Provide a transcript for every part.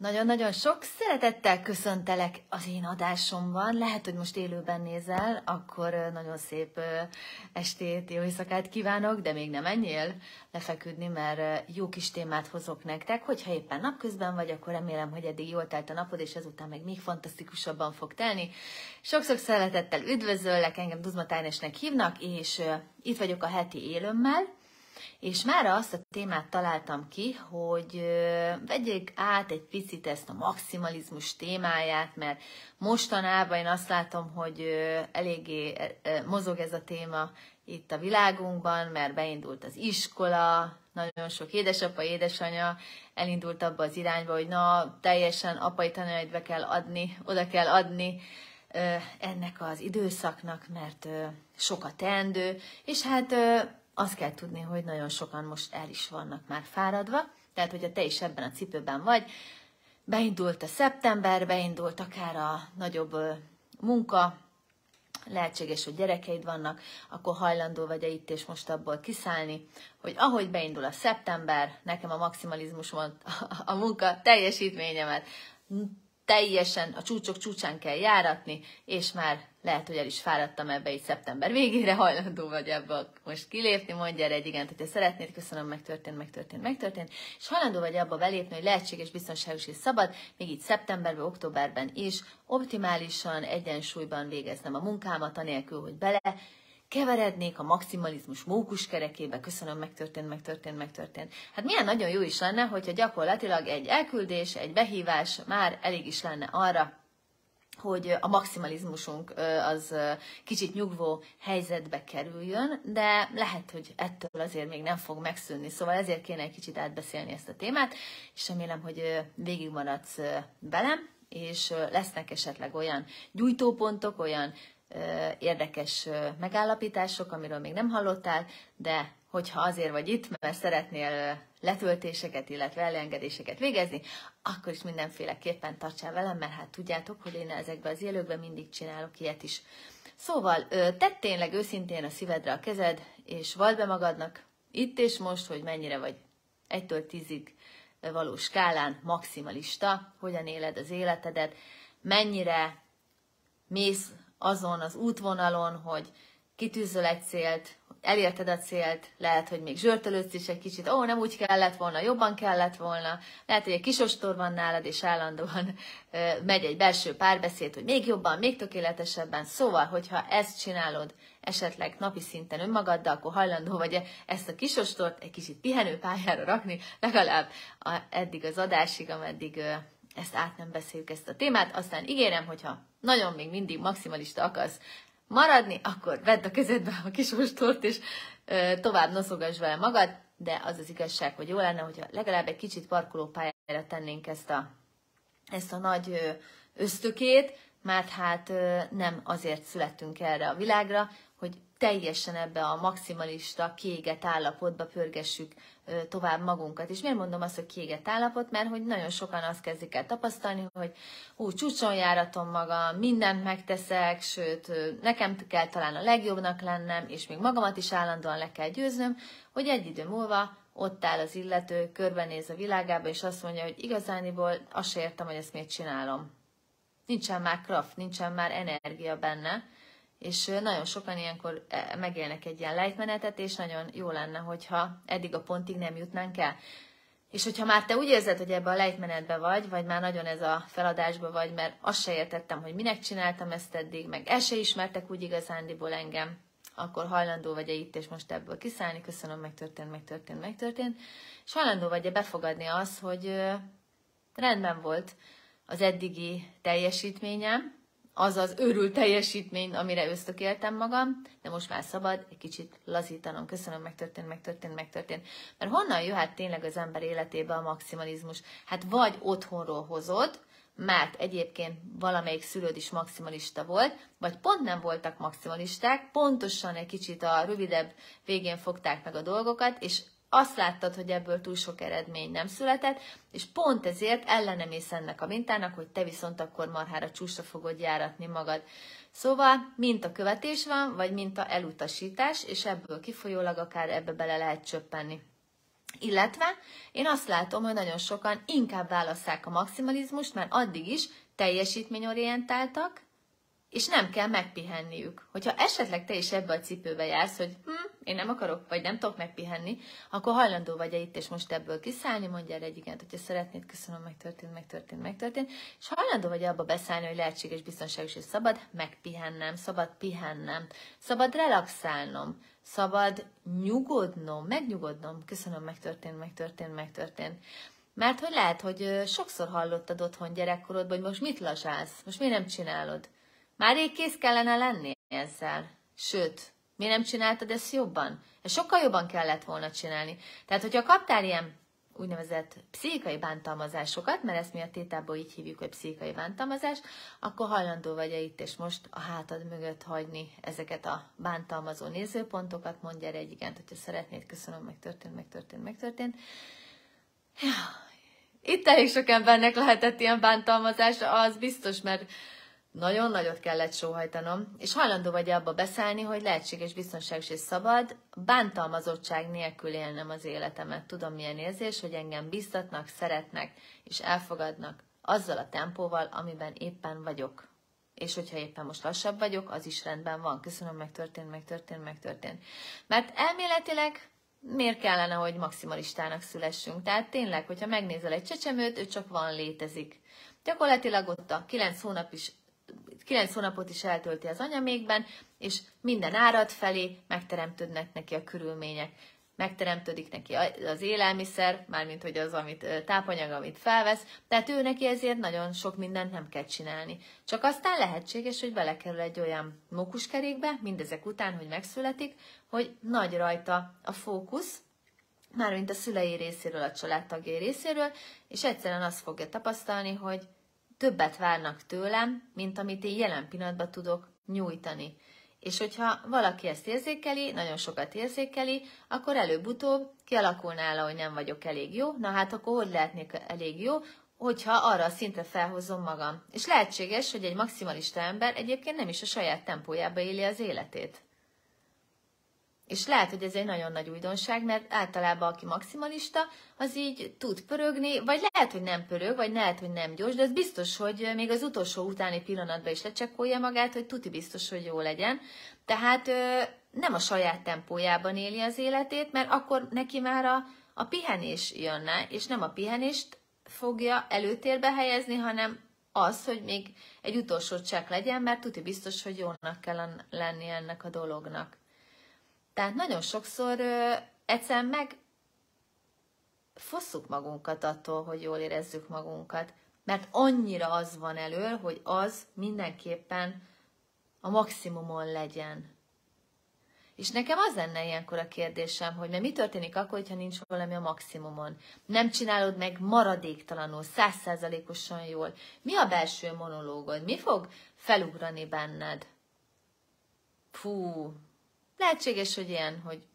Nagyon-nagyon sok szeretettel köszöntelek az én adásomban. Lehet, hogy most élőben nézel, akkor nagyon szép estét, jó éjszakát kívánok, de még nem menjél lefeküdni, mert jó kis témát hozok nektek. Hogyha éppen napközben vagy, akkor remélem, hogy eddig jól telt a napod, és ezután meg még fantasztikusabban fog telni. Sok-sok szeretettel üdvözöllek, engem Duzma Tájnesnek hívnak, és itt vagyok a heti élőmmel és már azt a témát találtam ki, hogy vegyék át egy picit ezt a maximalizmus témáját, mert mostanában én azt látom, hogy eléggé mozog ez a téma itt a világunkban, mert beindult az iskola, nagyon sok édesapa, édesanya elindult abba az irányba, hogy na, teljesen apai be kell adni, oda kell adni ennek az időszaknak, mert sok a teendő, és hát azt kell tudni, hogy nagyon sokan most el is vannak már fáradva, tehát hogyha te is ebben a cipőben vagy, beindult a szeptember, beindult akár a nagyobb munka, lehetséges, hogy gyerekeid vannak, akkor hajlandó vagy -e itt és most abból kiszállni, hogy ahogy beindul a szeptember, nekem a maximalizmus mond a munka teljesítményemet teljesen a csúcsok csúcsán kell járatni, és már lehet, hogy el is fáradtam ebbe egy szeptember végére, hajlandó vagy ebbe most kilépni, mondja erre egy igent, hogyha szeretnéd, köszönöm, megtörtént, megtörtént, megtörtént, és hajlandó vagy abba belépni, hogy lehetséges, biztonságos és szabad, még így szeptemberben, októberben is optimálisan, egyensúlyban végeznem a munkámat, anélkül, hogy bele keverednék a maximalizmus mókus kerekébe, köszönöm, megtörtént, megtörtént, megtörtént. Hát milyen nagyon jó is lenne, hogyha gyakorlatilag egy elküldés, egy behívás már elég is lenne arra, hogy a maximalizmusunk az kicsit nyugvó helyzetbe kerüljön, de lehet, hogy ettől azért még nem fog megszűnni, szóval ezért kéne egy kicsit átbeszélni ezt a témát, és remélem, hogy végigmaradsz velem, és lesznek esetleg olyan gyújtópontok, olyan érdekes megállapítások, amiről még nem hallottál, de hogyha azért vagy itt, mert szeretnél letöltéseket, illetve elengedéseket végezni, akkor is mindenféleképpen tartsál velem, mert hát tudjátok, hogy én ezekben az élőkben mindig csinálok ilyet is. Szóval tedd tényleg őszintén a szívedre a kezed, és vald be magadnak itt és most, hogy mennyire vagy egytől tízig való skálán maximalista, hogyan éled az életedet, mennyire mész azon az útvonalon, hogy kitűzöl egy célt, elérted a célt, lehet, hogy még zsörtölődsz is egy kicsit, ó, nem úgy kellett volna, jobban kellett volna, lehet, hogy egy kisostor van nálad, és állandóan ö, megy egy belső párbeszéd, hogy még jobban, még tökéletesebben, szóval, hogyha ezt csinálod esetleg napi szinten önmagaddal, akkor hajlandó vagy ezt a kisostort egy kicsit pihenőpályára rakni, legalább a, eddig az adásig, ameddig ö, ezt át nem beszéljük ezt a témát, aztán ígérem, hogyha nagyon még mindig maximalista akarsz maradni, akkor vedd a kezedbe a kis ostort, és ö, tovább noszogass vele magad, de az az igazság, hogy jó lenne, hogyha legalább egy kicsit parkolópályára tennénk ezt a, ezt a nagy ösztökét, mert hát nem azért születtünk erre a világra, hogy teljesen ebbe a maximalista, kiégett állapotba pörgessük tovább magunkat. És miért mondom azt, hogy kiégett állapot? Mert hogy nagyon sokan azt kezdik el tapasztalni, hogy hú, csúcson járatom magam, mindent megteszek, sőt, nekem kell talán a legjobbnak lennem, és még magamat is állandóan le kell győznöm, hogy egy idő múlva ott áll az illető, körbenéz a világába, és azt mondja, hogy igazániból azt értem, hogy ezt miért csinálom. Nincsen már kraft, nincsen már energia benne, és nagyon sokan ilyenkor e, megélnek egy ilyen lejtmenetet, és nagyon jó lenne, hogyha eddig a pontig nem jutnánk el. És hogyha már te úgy érzed, hogy ebbe a lejtmenetbe vagy, vagy már nagyon ez a feladásba vagy, mert azt se értettem, hogy minek csináltam ezt eddig, meg el se ismertek úgy igazándiból engem, akkor hajlandó vagy-e itt és most ebből kiszállni, köszönöm, megtörtént, megtörtént, megtörtént, és hajlandó vagy-e befogadni azt, hogy rendben volt az eddigi teljesítményem, az az őrült teljesítmény, amire ösztökéltem magam, de most már szabad egy kicsit lazítanom. Köszönöm, megtörtént, megtörtént, megtörtént. Mert honnan jöhet tényleg az ember életébe a maximalizmus? Hát vagy otthonról hozod, mert egyébként valamelyik szülőd is maximalista volt, vagy pont nem voltak maximalisták, pontosan egy kicsit a rövidebb végén fogták meg a dolgokat, és azt láttad, hogy ebből túl sok eredmény nem született, és pont ezért ellenemész ennek a mintának, hogy te viszont akkor marhára csúsra fogod járatni magad. Szóval mint a követés van, vagy mint a elutasítás, és ebből kifolyólag akár ebbe bele lehet csöppenni. Illetve én azt látom, hogy nagyon sokan inkább válasszák a maximalizmust, mert addig is teljesítményorientáltak, és nem kell megpihenniük. Hogyha esetleg te is ebbe a cipőbe jársz, hogy hm, én nem akarok, vagy nem tudok megpihenni, akkor hajlandó vagy-e itt és most ebből kiszállni, mondja el egy igent, hogyha szeretnéd, köszönöm, megtörtént, megtörtént, megtörtént, és hajlandó vagy abba beszállni, hogy lehetséges, biztonságos és szabad megpihennem, szabad pihennem, szabad relaxálnom, szabad nyugodnom, megnyugodnom, köszönöm, megtörtént, megtörtént, megtörtént. Mert hogy lehet, hogy sokszor hallottad otthon gyerekkorodban, hogy most mit lazsálsz, most miért nem csinálod? Már rég kész kellene lenni ezzel. Sőt, mi nem csináltad ezt jobban? Ez sokkal jobban kellett volna csinálni. Tehát, hogyha kaptál ilyen úgynevezett pszichikai bántalmazásokat, mert ezt mi a tétából így hívjuk, hogy pszichikai bántalmazás, akkor hajlandó vagy -e itt és most a hátad mögött hagyni ezeket a bántalmazó nézőpontokat, mondj erre egy igent, hogyha szeretnéd, köszönöm, megtörtént, megtörtént, megtörtént. Ja, itt elég sok embernek lehetett ilyen bántalmazás, az biztos, mert nagyon nagyot kellett sóhajtanom, és hajlandó vagy abba beszállni, hogy lehetséges, biztonságos és szabad, bántalmazottság nélkül élnem az életemet. Tudom, milyen érzés, hogy engem biztatnak, szeretnek és elfogadnak azzal a tempóval, amiben éppen vagyok. És hogyha éppen most lassabb vagyok, az is rendben van. Köszönöm, megtörtént, megtörtént, megtörtént. Mert elméletileg miért kellene, hogy maximalistának szülessünk? Tehát tényleg, hogyha megnézel egy csecsemőt, ő csak van, létezik. Gyakorlatilag ott a kilenc hónap is kilenc hónapot is eltölti az anyamékben, és minden árad felé megteremtődnek neki a körülmények. Megteremtődik neki az élelmiszer, mármint hogy az, amit tápanyag, amit felvesz, tehát ő neki ezért nagyon sok mindent nem kell csinálni. Csak aztán lehetséges, hogy belekerül egy olyan mókuskerékbe, mindezek után, hogy megszületik, hogy nagy rajta a fókusz, mármint a szülei részéről, a családtagjai részéről, és egyszerűen azt fogja tapasztalni, hogy többet várnak tőlem, mint amit én jelen pillanatban tudok nyújtani. És hogyha valaki ezt érzékeli, nagyon sokat érzékeli, akkor előbb-utóbb kialakul nála, hogy nem vagyok elég jó, na hát akkor hogy lehetnék elég jó, hogyha arra a szintre felhozom magam. És lehetséges, hogy egy maximalista ember egyébként nem is a saját tempójába éli az életét. És lehet, hogy ez egy nagyon nagy újdonság, mert általában aki maximalista, az így tud pörögni, vagy lehet, hogy nem pörög, vagy lehet, hogy nem gyors, de az biztos, hogy még az utolsó utáni pillanatban is lecsekkolja magát, hogy tuti biztos, hogy jó legyen. Tehát nem a saját tempójában éli az életét, mert akkor neki már a, a pihenés jönne, és nem a pihenést fogja előtérbe helyezni, hanem az, hogy még egy utolsó csekk legyen, mert tuti biztos, hogy jónak kell lenni ennek a dolognak. Tehát nagyon sokszor ö, egyszerűen meg fosszuk magunkat attól, hogy jól érezzük magunkat, mert annyira az van elől, hogy az mindenképpen a maximumon legyen. És nekem az lenne ilyenkor a kérdésem, hogy mert mi történik akkor, hogyha nincs valami a maximumon? Nem csinálod meg maradéktalanul, százszázalékosan jól. Mi a belső monológod? Mi fog felugrani benned? Fú, Lehetséges, hogy ilyen, hogy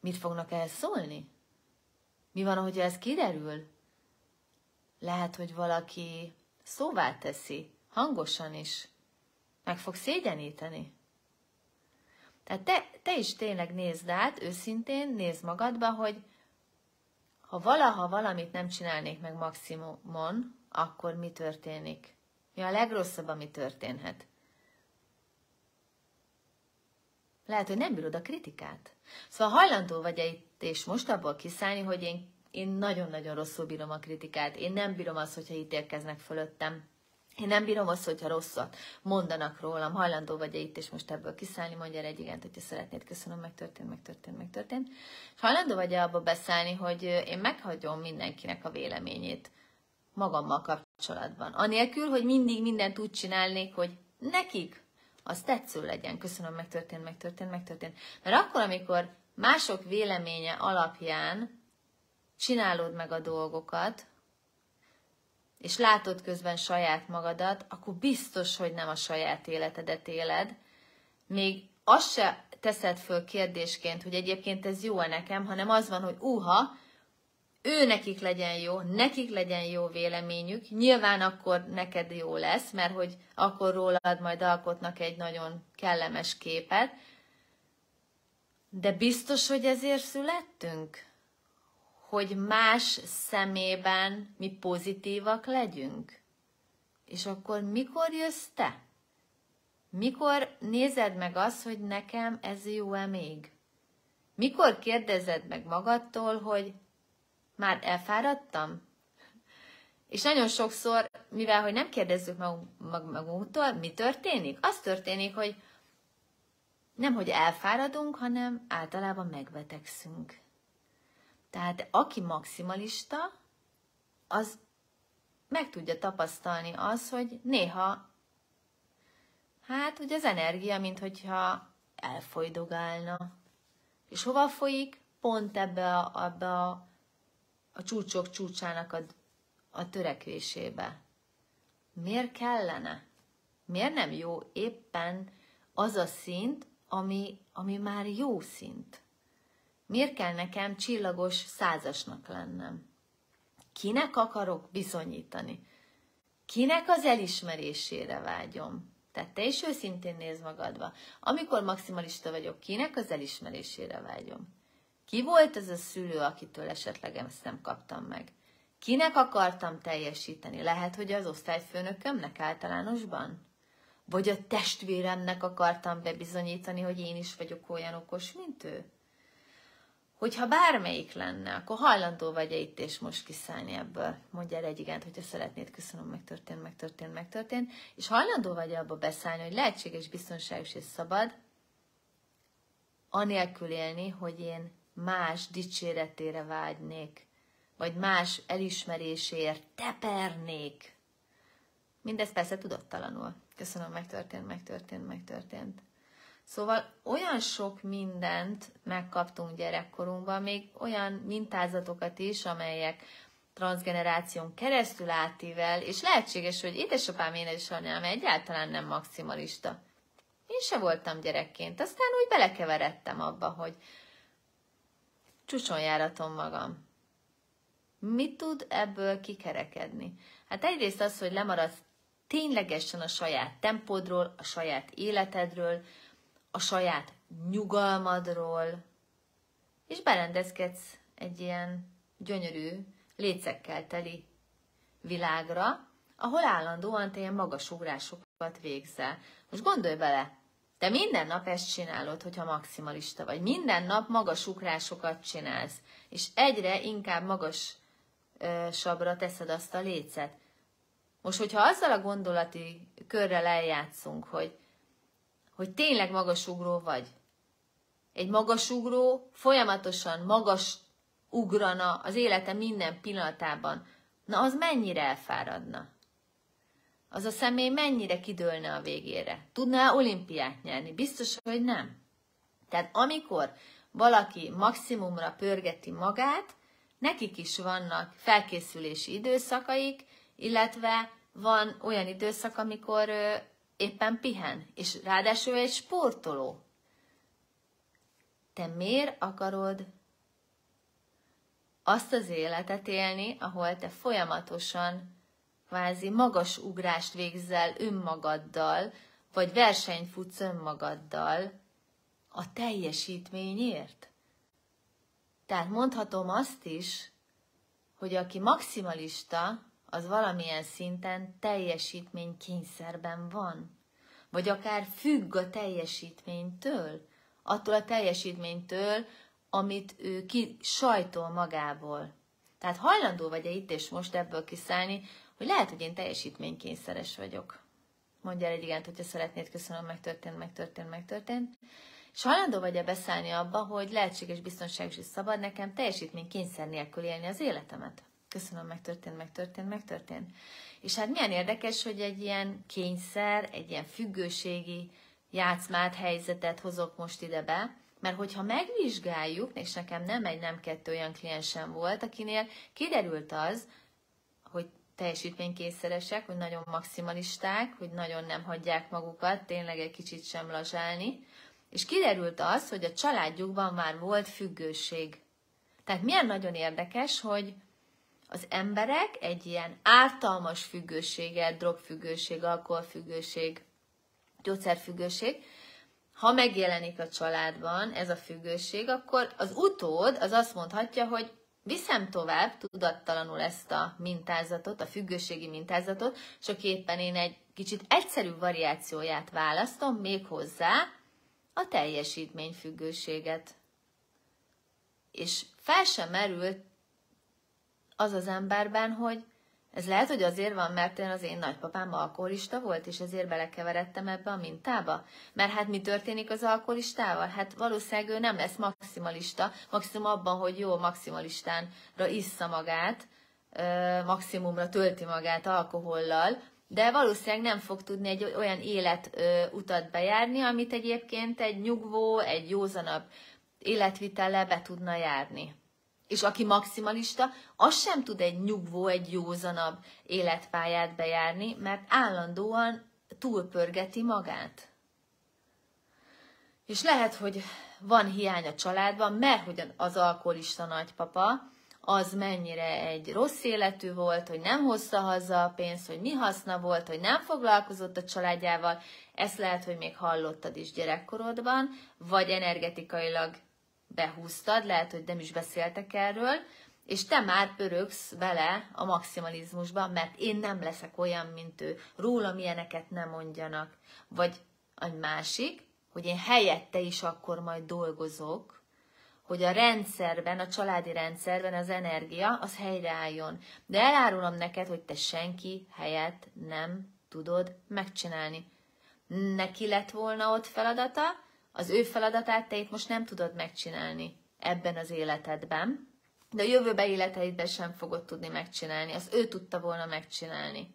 mit fognak ehhez szólni? Mi van, hogy ez kiderül? Lehet, hogy valaki szóvá teszi, hangosan is. Meg fog szégyeníteni. Tehát te, te is tényleg nézd át, őszintén nézd magadba, hogy ha valaha valamit nem csinálnék meg maximumon, akkor mi történik? Mi a legrosszabb, ami történhet? Lehet, hogy nem bírod a kritikát. Szóval hajlandó vagy -e itt és most abból kiszállni, hogy én, én nagyon-nagyon rosszul bírom a kritikát. Én nem bírom azt, hogyha ítélkeznek fölöttem. Én nem bírom azt, hogyha rosszat mondanak rólam. Hajlandó vagy -e itt és most ebből kiszállni, mondja egy igent, hogyha szeretnéd. Köszönöm, megtörtént, megtörtént, megtörtént. És hajlandó vagy -e abba beszállni, hogy én meghagyom mindenkinek a véleményét magammal kapcsolatban. Anélkül, hogy mindig mindent úgy csinálnék, hogy nekik az tetsző legyen. Köszönöm, megtörtént, megtörtént, megtörtént. Mert akkor, amikor mások véleménye alapján csinálod meg a dolgokat, és látod közben saját magadat, akkor biztos, hogy nem a saját életedet éled. Még azt se teszed föl kérdésként, hogy egyébként ez jó-e nekem, hanem az van, hogy uha, ő nekik legyen jó, nekik legyen jó véleményük, nyilván akkor neked jó lesz, mert hogy akkor rólad majd alkotnak egy nagyon kellemes képet, de biztos, hogy ezért születtünk? hogy más szemében mi pozitívak legyünk? És akkor mikor jössz te? Mikor nézed meg azt, hogy nekem ez jó-e még? Mikor kérdezed meg magadtól, hogy már elfáradtam? És nagyon sokszor, mivel hogy nem kérdezzük magunktól, mi történik? Az történik, hogy nem, hogy elfáradunk, hanem általában megbetegszünk. Tehát aki maximalista, az meg tudja tapasztalni az, hogy néha, hát ugye az energia, mint hogyha elfolydogálna. És hova folyik? Pont ebbe a, ebbe a, a csúcsok csúcsának a, a törekvésébe. Miért kellene? Miért nem jó éppen az a szint, ami, ami már jó szint? Miért kell nekem csillagos százasnak lennem? Kinek akarok bizonyítani? Kinek az elismerésére vágyom? Tehát te is őszintén néz magadba. Amikor maximalista vagyok, kinek az elismerésére vágyom? Ki volt az a szülő, akitől esetleg ezt nem kaptam meg? Kinek akartam teljesíteni? Lehet, hogy az osztályfőnökömnek általánosban? Vagy a testvéremnek akartam bebizonyítani, hogy én is vagyok olyan okos, mint ő? Hogyha bármelyik lenne, akkor hajlandó vagy-e itt és most kiszállni ebből? Mondja el egy igent, hogyha szeretnéd, köszönöm, megtörtént, megtörtént, megtörtént. És hajlandó vagy-e abba beszállni, hogy lehetséges, biztonságos és szabad, anélkül élni, hogy én más dicséretére vágynék, vagy más elismerésért tepernék. Mindez persze tudattalanul. Köszönöm, megtörtént, megtörtént, megtörtént. Szóval olyan sok mindent megkaptunk gyerekkorunkban, még olyan mintázatokat is, amelyek transgeneráción keresztül átível, és lehetséges, hogy édesapám én is anyám egyáltalán nem maximalista. Én se voltam gyerekként, aztán úgy belekeveredtem abba, hogy csúcson járatom magam. Mit tud ebből kikerekedni? Hát egyrészt az, hogy lemaradsz ténylegesen a saját tempódról, a saját életedről, a saját nyugalmadról, és berendezkedsz egy ilyen gyönyörű, lécekkel teli világra, ahol állandóan te ilyen magas ugrásokat végzel. Most gondolj bele, te minden nap ezt csinálod, hogyha maximalista vagy. Minden nap magas ugrásokat csinálsz, és egyre inkább magasabbra teszed azt a lécet. Most, hogyha azzal a gondolati körrel eljátszunk, hogy hogy tényleg magasugró vagy. Egy magasugró folyamatosan magas ugrana az élete minden pillanatában. Na, az mennyire elfáradna? Az a személy mennyire kidőlne a végére? Tudná olimpiát nyerni? Biztos, hogy nem. Tehát amikor valaki maximumra pörgeti magát, nekik is vannak felkészülési időszakaik, illetve van olyan időszak, amikor éppen pihen, és ráadásul egy sportoló. Te miért akarod azt az életet élni, ahol te folyamatosan kvázi magas ugrást végzel önmagaddal, vagy versenyt futsz önmagaddal a teljesítményért? Tehát mondhatom azt is, hogy aki maximalista, az valamilyen szinten teljesítménykényszerben van. Vagy akár függ a teljesítménytől, attól a teljesítménytől, amit ő ki sajtol magából. Tehát hajlandó vagy-e itt és most ebből kiszállni, hogy lehet, hogy én teljesítménykényszeres vagyok. Mondja el egy igent, hogyha szeretnéd, köszönöm, megtörtént, megtörtént, megtörtént. És hajlandó vagy-e beszállni abba, hogy lehetséges, biztonságos és szabad nekem teljesítménykényszer nélkül élni az életemet? Köszönöm, megtörtént, megtörtént, megtörtént. És hát milyen érdekes, hogy egy ilyen kényszer, egy ilyen függőségi játszmát, helyzetet hozok most ide be, mert hogyha megvizsgáljuk, és nekem nem egy, nem kettő olyan kliensem volt, akinél kiderült az, hogy teljesítménykényszeresek, hogy nagyon maximalisták, hogy nagyon nem hagyják magukat, tényleg egy kicsit sem lazsálni, és kiderült az, hogy a családjukban már volt függőség. Tehát milyen nagyon érdekes, hogy az emberek egy ilyen ártalmas függőséget, drogfüggőség, alkoholfüggőség, gyógyszerfüggőség, ha megjelenik a családban ez a függőség, akkor az utód az azt mondhatja, hogy viszem tovább tudattalanul ezt a mintázatot, a függőségi mintázatot, csak éppen én egy kicsit egyszerű variációját választom, még hozzá a teljesítményfüggőséget. És fel sem merült az az emberben, hogy ez lehet, hogy azért van, mert én az én nagypapám alkoholista volt, és ezért belekeveredtem ebbe a mintába. Mert hát mi történik az alkoholistával? Hát valószínűleg ő nem lesz maximalista, maximum abban, hogy jó maximalistánra issza magát, maximumra tölti magát alkohollal, de valószínűleg nem fog tudni egy olyan életutat bejárni, amit egyébként egy nyugvó, egy józanabb életvitellel be tudna járni. És aki maximalista, az sem tud egy nyugvó, egy józanabb életpályát bejárni, mert állandóan túlpörgeti magát. És lehet, hogy van hiány a családban, mert hogy az alkoholista nagypapa, az mennyire egy rossz életű volt, hogy nem hozta haza a pénzt, hogy mi haszna volt, hogy nem foglalkozott a családjával, ezt lehet, hogy még hallottad is gyerekkorodban, vagy energetikailag behúztad, lehet, hogy nem is beszéltek erről, és te már pörögsz bele a maximalizmusba, mert én nem leszek olyan, mint ő, rólam ilyeneket nem mondjanak. Vagy egy másik, hogy én helyette is akkor majd dolgozok, hogy a rendszerben, a családi rendszerben az energia az helyreálljon. De elárulom neked, hogy te senki helyett nem tudod megcsinálni. Neki lett volna ott feladata, az ő feladatát te itt most nem tudod megcsinálni ebben az életedben, de a jövőbe életeidben sem fogod tudni megcsinálni. Az ő tudta volna megcsinálni.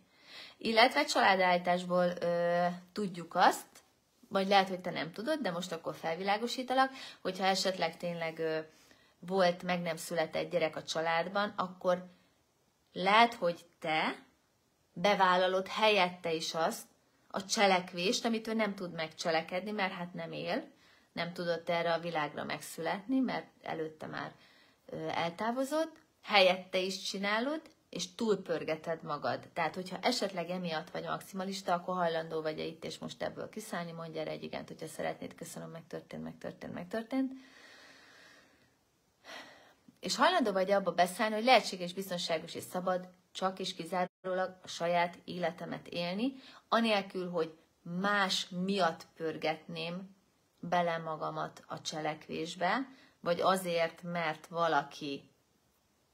Illetve családállításból ö, tudjuk azt, vagy lehet, hogy te nem tudod, de most akkor felvilágosítalak, hogyha esetleg tényleg ö, volt meg nem született gyerek a családban, akkor lehet, hogy te bevállalod helyette is azt, a cselekvést, amit ő nem tud megcselekedni, mert hát nem él, nem tudott erre a világra megszületni, mert előtte már eltávozott, helyette is csinálod, és túlpörgeted magad. Tehát, hogyha esetleg emiatt vagy maximalista, akkor hajlandó vagy -e itt és most ebből kiszállni, mondja erre egy igent, hogyha szeretnéd, köszönöm, megtörtént, megtörtént, megtörtént. És hajlandó vagy abba beszállni, hogy lehetséges, biztonságos és szabad csak és kizárólag a saját életemet élni, anélkül, hogy más miatt pörgetném bele magamat a cselekvésbe, vagy azért, mert valaki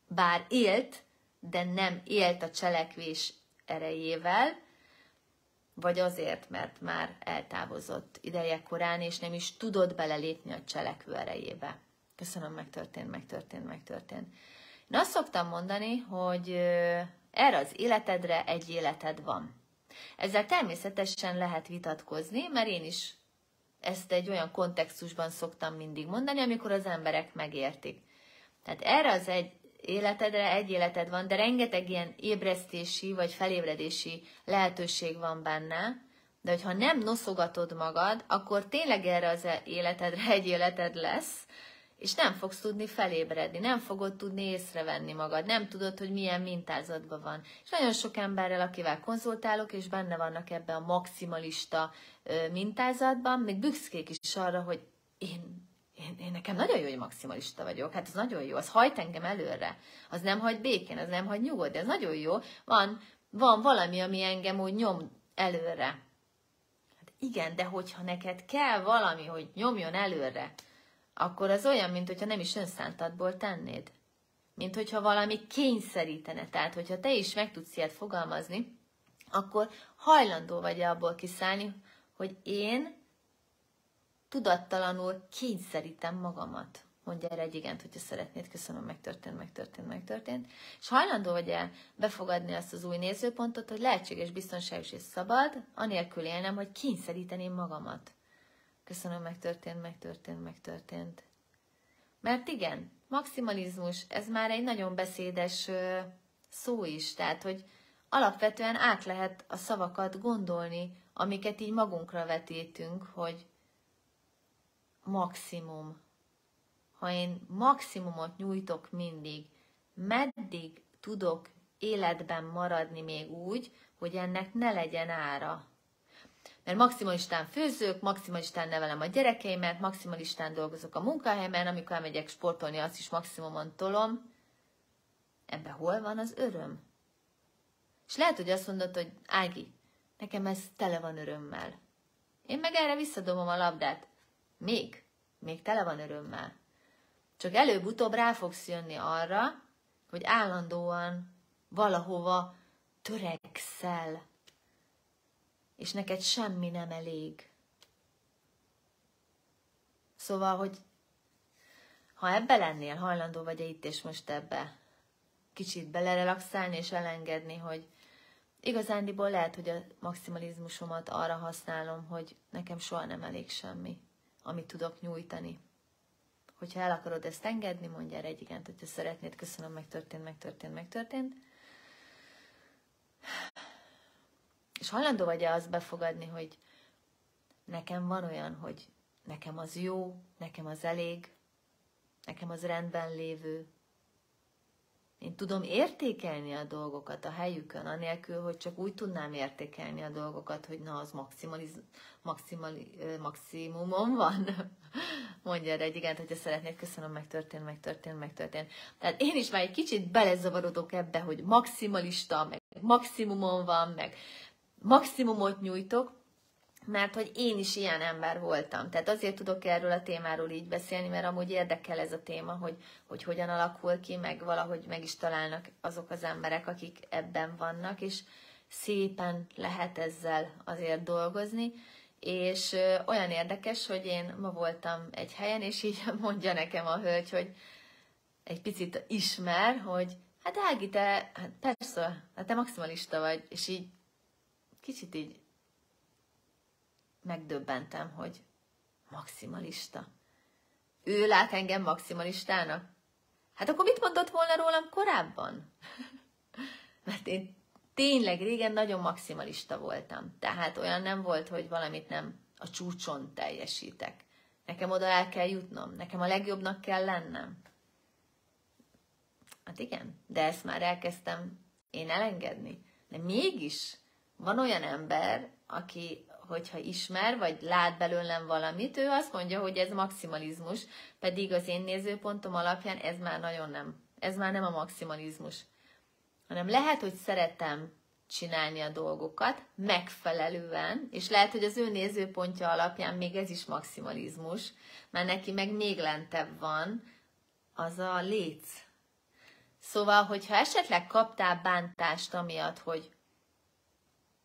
bár élt, de nem élt a cselekvés erejével, vagy azért, mert már eltávozott ideje korán, és nem is tudod belelépni a cselekvő erejébe. Köszönöm, megtörtént, megtörtént, megtörtént. Én azt szoktam mondani, hogy erre az életedre egy életed van. Ezzel természetesen lehet vitatkozni, mert én is ezt egy olyan kontextusban szoktam mindig mondani, amikor az emberek megértik. Tehát erre az egy életedre egy életed van, de rengeteg ilyen ébresztési vagy felébredési lehetőség van benne, de hogyha nem noszogatod magad, akkor tényleg erre az életedre egy életed lesz, és nem fogsz tudni felébredni, nem fogod tudni észrevenni magad, nem tudod, hogy milyen mintázatban van. És nagyon sok emberrel, akivel konzultálok, és benne vannak ebbe a maximalista mintázatban, még büszkék is arra, hogy én, én, én nekem nagyon jó, hogy maximalista vagyok, hát az nagyon jó, az hajt engem előre, az nem hagy békén, az nem hagy nyugodt, de az nagyon jó. Van, van valami, ami engem úgy nyom előre. Hát igen, de hogyha neked kell valami, hogy nyomjon előre, akkor az olyan, mint hogyha nem is önszántadból tennéd. Mint hogyha valami kényszerítene. Tehát, hogyha te is meg tudsz ilyet fogalmazni, akkor hajlandó vagy abból kiszállni, hogy én tudattalanul kényszerítem magamat. Mondja erre egy igent, hogyha szeretnéd, köszönöm, megtörtént, megtörtént, megtörtént. És hajlandó vagy el befogadni azt az új nézőpontot, hogy lehetséges, biztonságos és szabad, anélkül élnem, hogy kényszeríteném magamat. Köszönöm, megtörtént, megtörtént, megtörtént. Mert igen, maximalizmus, ez már egy nagyon beszédes szó is, tehát, hogy alapvetően át lehet a szavakat gondolni, amiket így magunkra vetítünk, hogy maximum. Ha én maximumot nyújtok mindig, meddig tudok életben maradni még úgy, hogy ennek ne legyen ára. Mert maximalistán főzök, maximalistán nevelem a gyerekeimet, maximalistán dolgozok a munkahelyemen, amikor elmegyek sportolni, azt is maximumon tolom, ebben hol van az öröm? És lehet, hogy azt mondod, hogy Ági, nekem ez tele van örömmel. Én meg erre visszadobom a labdát. Még, még tele van örömmel. Csak előbb-utóbb rá fogsz jönni arra, hogy állandóan valahova törekszel, és neked semmi nem elég. Szóval, hogy ha ebbe lennél, hajlandó vagy -e itt és most ebbe, kicsit belerelaxálni és elengedni, hogy igazándiból lehet, hogy a maximalizmusomat arra használom, hogy nekem soha nem elég semmi, amit tudok nyújtani. Hogyha el akarod ezt engedni, mondj erre egy igent, hogyha szeretnéd, köszönöm, megtörtént, megtörtént, megtörtént. És hajlandó vagy-e azt befogadni, hogy nekem van olyan, hogy nekem az jó, nekem az elég, nekem az rendben lévő. Én tudom értékelni a dolgokat a helyükön, anélkül, hogy csak úgy tudnám értékelni a dolgokat, hogy na, az maximaliz, maximali, maximumon van. Mondja erre egy igent, hogyha szeretnéd, köszönöm, megtörtént, megtörtént, megtörtént. Tehát én is már egy kicsit belezavarodok ebbe, hogy maximalista, meg maximumon van, meg maximumot nyújtok, mert hogy én is ilyen ember voltam. Tehát azért tudok erről a témáról így beszélni, mert amúgy érdekel ez a téma, hogy, hogy hogyan alakul ki, meg valahogy meg is találnak azok az emberek, akik ebben vannak, és szépen lehet ezzel azért dolgozni, és olyan érdekes, hogy én ma voltam egy helyen, és így mondja nekem a hölgy, hogy egy picit ismer, hogy hát Ági, te, hát persze, hát te maximalista vagy, és így kicsit így megdöbbentem, hogy maximalista. Ő lát engem maximalistának? Hát akkor mit mondott volna rólam korábban? Mert én tényleg régen nagyon maximalista voltam. Tehát olyan nem volt, hogy valamit nem a csúcson teljesítek. Nekem oda el kell jutnom, nekem a legjobbnak kell lennem. Hát igen, de ezt már elkezdtem én elengedni. De mégis van olyan ember, aki hogyha ismer, vagy lát belőlem valamit, ő azt mondja, hogy ez maximalizmus, pedig az én nézőpontom alapján ez már nagyon nem. Ez már nem a maximalizmus. Hanem lehet, hogy szeretem csinálni a dolgokat megfelelően, és lehet, hogy az ő nézőpontja alapján még ez is maximalizmus, mert neki meg még lentebb van, az a léc. Szóval, hogyha esetleg kaptál bántást amiatt, hogy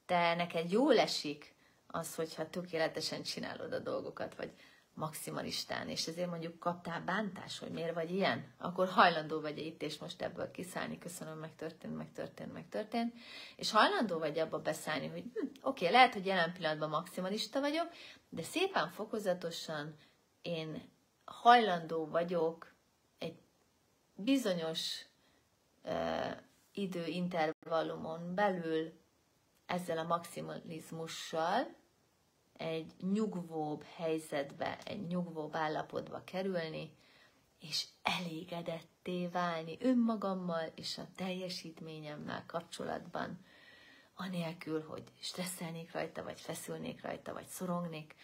te neked jól esik az, hogyha tökéletesen csinálod a dolgokat, vagy maximalistán, és ezért mondjuk kaptál bántás, hogy miért vagy ilyen, akkor hajlandó vagy itt és most ebből kiszállni, köszönöm, megtörtént, megtörtént, megtörtént, és hajlandó vagy abba beszállni, hogy hm, oké, lehet, hogy jelen pillanatban maximalista vagyok, de szépen fokozatosan én hajlandó vagyok egy bizonyos uh, időintervallumon belül ezzel a maximalizmussal egy nyugvóbb helyzetbe, egy nyugvóbb állapotba kerülni, és elégedetté válni önmagammal és a teljesítményemmel kapcsolatban, anélkül, hogy stresszelnék rajta, vagy feszülnék rajta, vagy szorongnék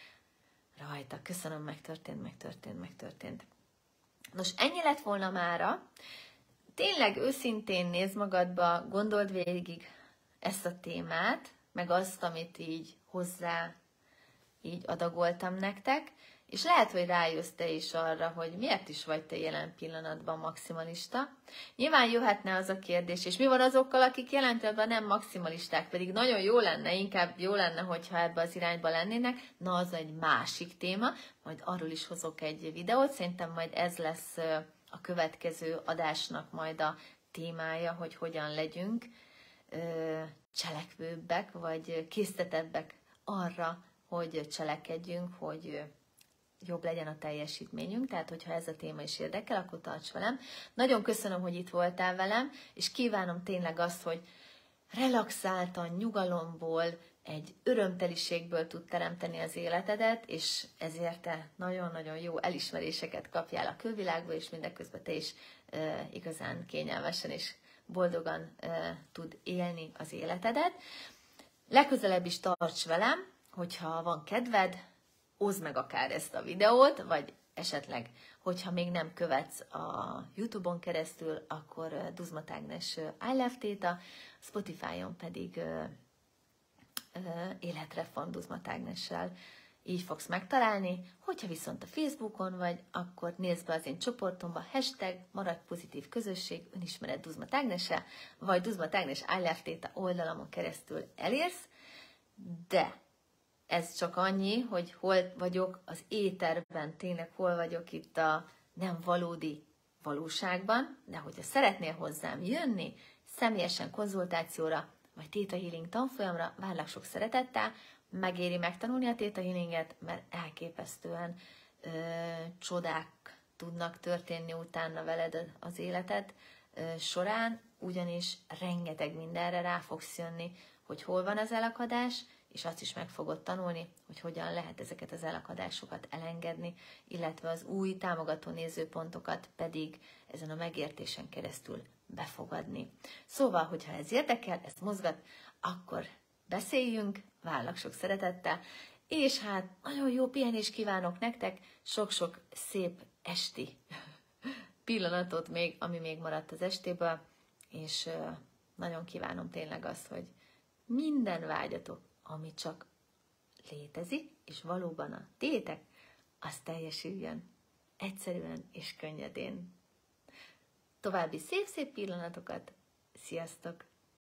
rajta. Köszönöm, megtörtént, megtörtént, megtörtént. Nos, ennyi lett volna mára. Tényleg őszintén néz magadba, gondold végig ezt a témát, meg azt, amit így hozzá így adagoltam nektek, és lehet, hogy rájössz te is arra, hogy miért is vagy te jelen pillanatban maximalista. Nyilván jöhetne az a kérdés, és mi van azokkal, akik jelen pillanatban nem maximalisták, pedig nagyon jó lenne, inkább jó lenne, hogyha ebbe az irányba lennének, na az egy másik téma, majd arról is hozok egy videót, szerintem majd ez lesz a következő adásnak majd a témája, hogy hogyan legyünk cselekvőbbek, vagy késztetebbek arra, hogy cselekedjünk, hogy jobb legyen a teljesítményünk, tehát hogyha ez a téma is érdekel, akkor tarts velem. Nagyon köszönöm, hogy itt voltál velem, és kívánom tényleg azt, hogy relaxáltan, nyugalomból, egy örömteliségből tud teremteni az életedet, és ezért te nagyon-nagyon jó elismeréseket kapjál a külvilágból, és mindeközben te is e, igazán kényelmesen és boldogan e, tud élni az életedet. Legközelebb is tarts velem, hogyha van kedved, oszd meg akár ezt a videót, vagy esetleg, hogyha még nem követsz a Youtube-on keresztül, akkor Duzma Tágnes I Love Theta, Spotify-on pedig Életre van Duzma Tágnessel így fogsz megtalálni. Hogyha viszont a Facebookon vagy, akkor nézd be az én csoportomba, hashtag maradj pozitív közösség, önismeret Duzma Tágnese, vagy Duzma Tágnes I Love Theta oldalamon keresztül elérsz, de ez csak annyi, hogy hol vagyok az éterben, tényleg hol vagyok itt a nem valódi valóságban, de hogyha szeretnél hozzám jönni, személyesen konzultációra, vagy Theta Healing tanfolyamra, várlak sok szeretettel, megéri megtanulni a Theta Healinget, mert elképesztően ö, csodák tudnak történni utána veled az életed ö, során, ugyanis rengeteg mindenre rá fogsz jönni, hogy hol van az elakadás, és azt is meg fogod tanulni, hogy hogyan lehet ezeket az elakadásokat elengedni, illetve az új támogató nézőpontokat pedig ezen a megértésen keresztül befogadni. Szóval, hogyha ez érdekel, ezt mozgat, akkor beszéljünk, vállak sok szeretettel, és hát nagyon jó pihenés kívánok nektek, sok-sok szép esti pillanatot még, ami még maradt az estéből, és nagyon kívánom tényleg azt, hogy minden vágyatok ami csak létezik, és valóban a tétek, az teljesüljön egyszerűen és könnyedén. További szép-szép pillanatokat, sziasztok!